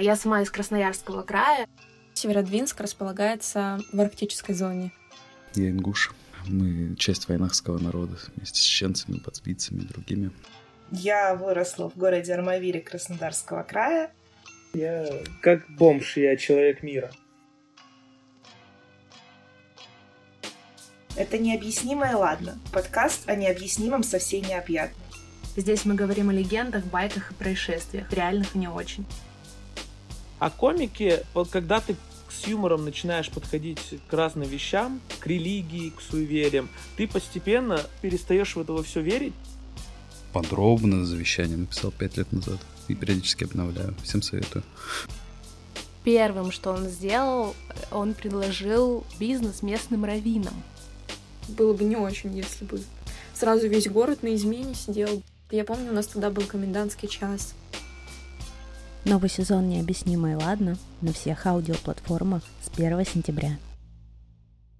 Я сама из Красноярского края. Северодвинск располагается в арктической зоне. Я ингуш. Мы часть войнахского народа вместе с чеченцами, подсбийцами и другими. Я выросла в городе Армавире Краснодарского края. Я как бомж, я человек мира. Это необъяснимое ладно. Подкаст о необъяснимом со всей необъятной. Здесь мы говорим о легендах, байках и происшествиях, реальных и не очень. А комики, вот когда ты с юмором начинаешь подходить к разным вещам, к религии, к суевериям, ты постепенно перестаешь в это все верить. Подробно завещание написал пять лет назад и периодически обновляю. Всем советую. Первым, что он сделал, он предложил бизнес местным раввинам. Было бы не очень, если бы сразу весь город на измене сидел. Я помню, у нас тогда был комендантский час. Новый сезон «Необъяснимое ладно» на всех аудиоплатформах с 1 сентября.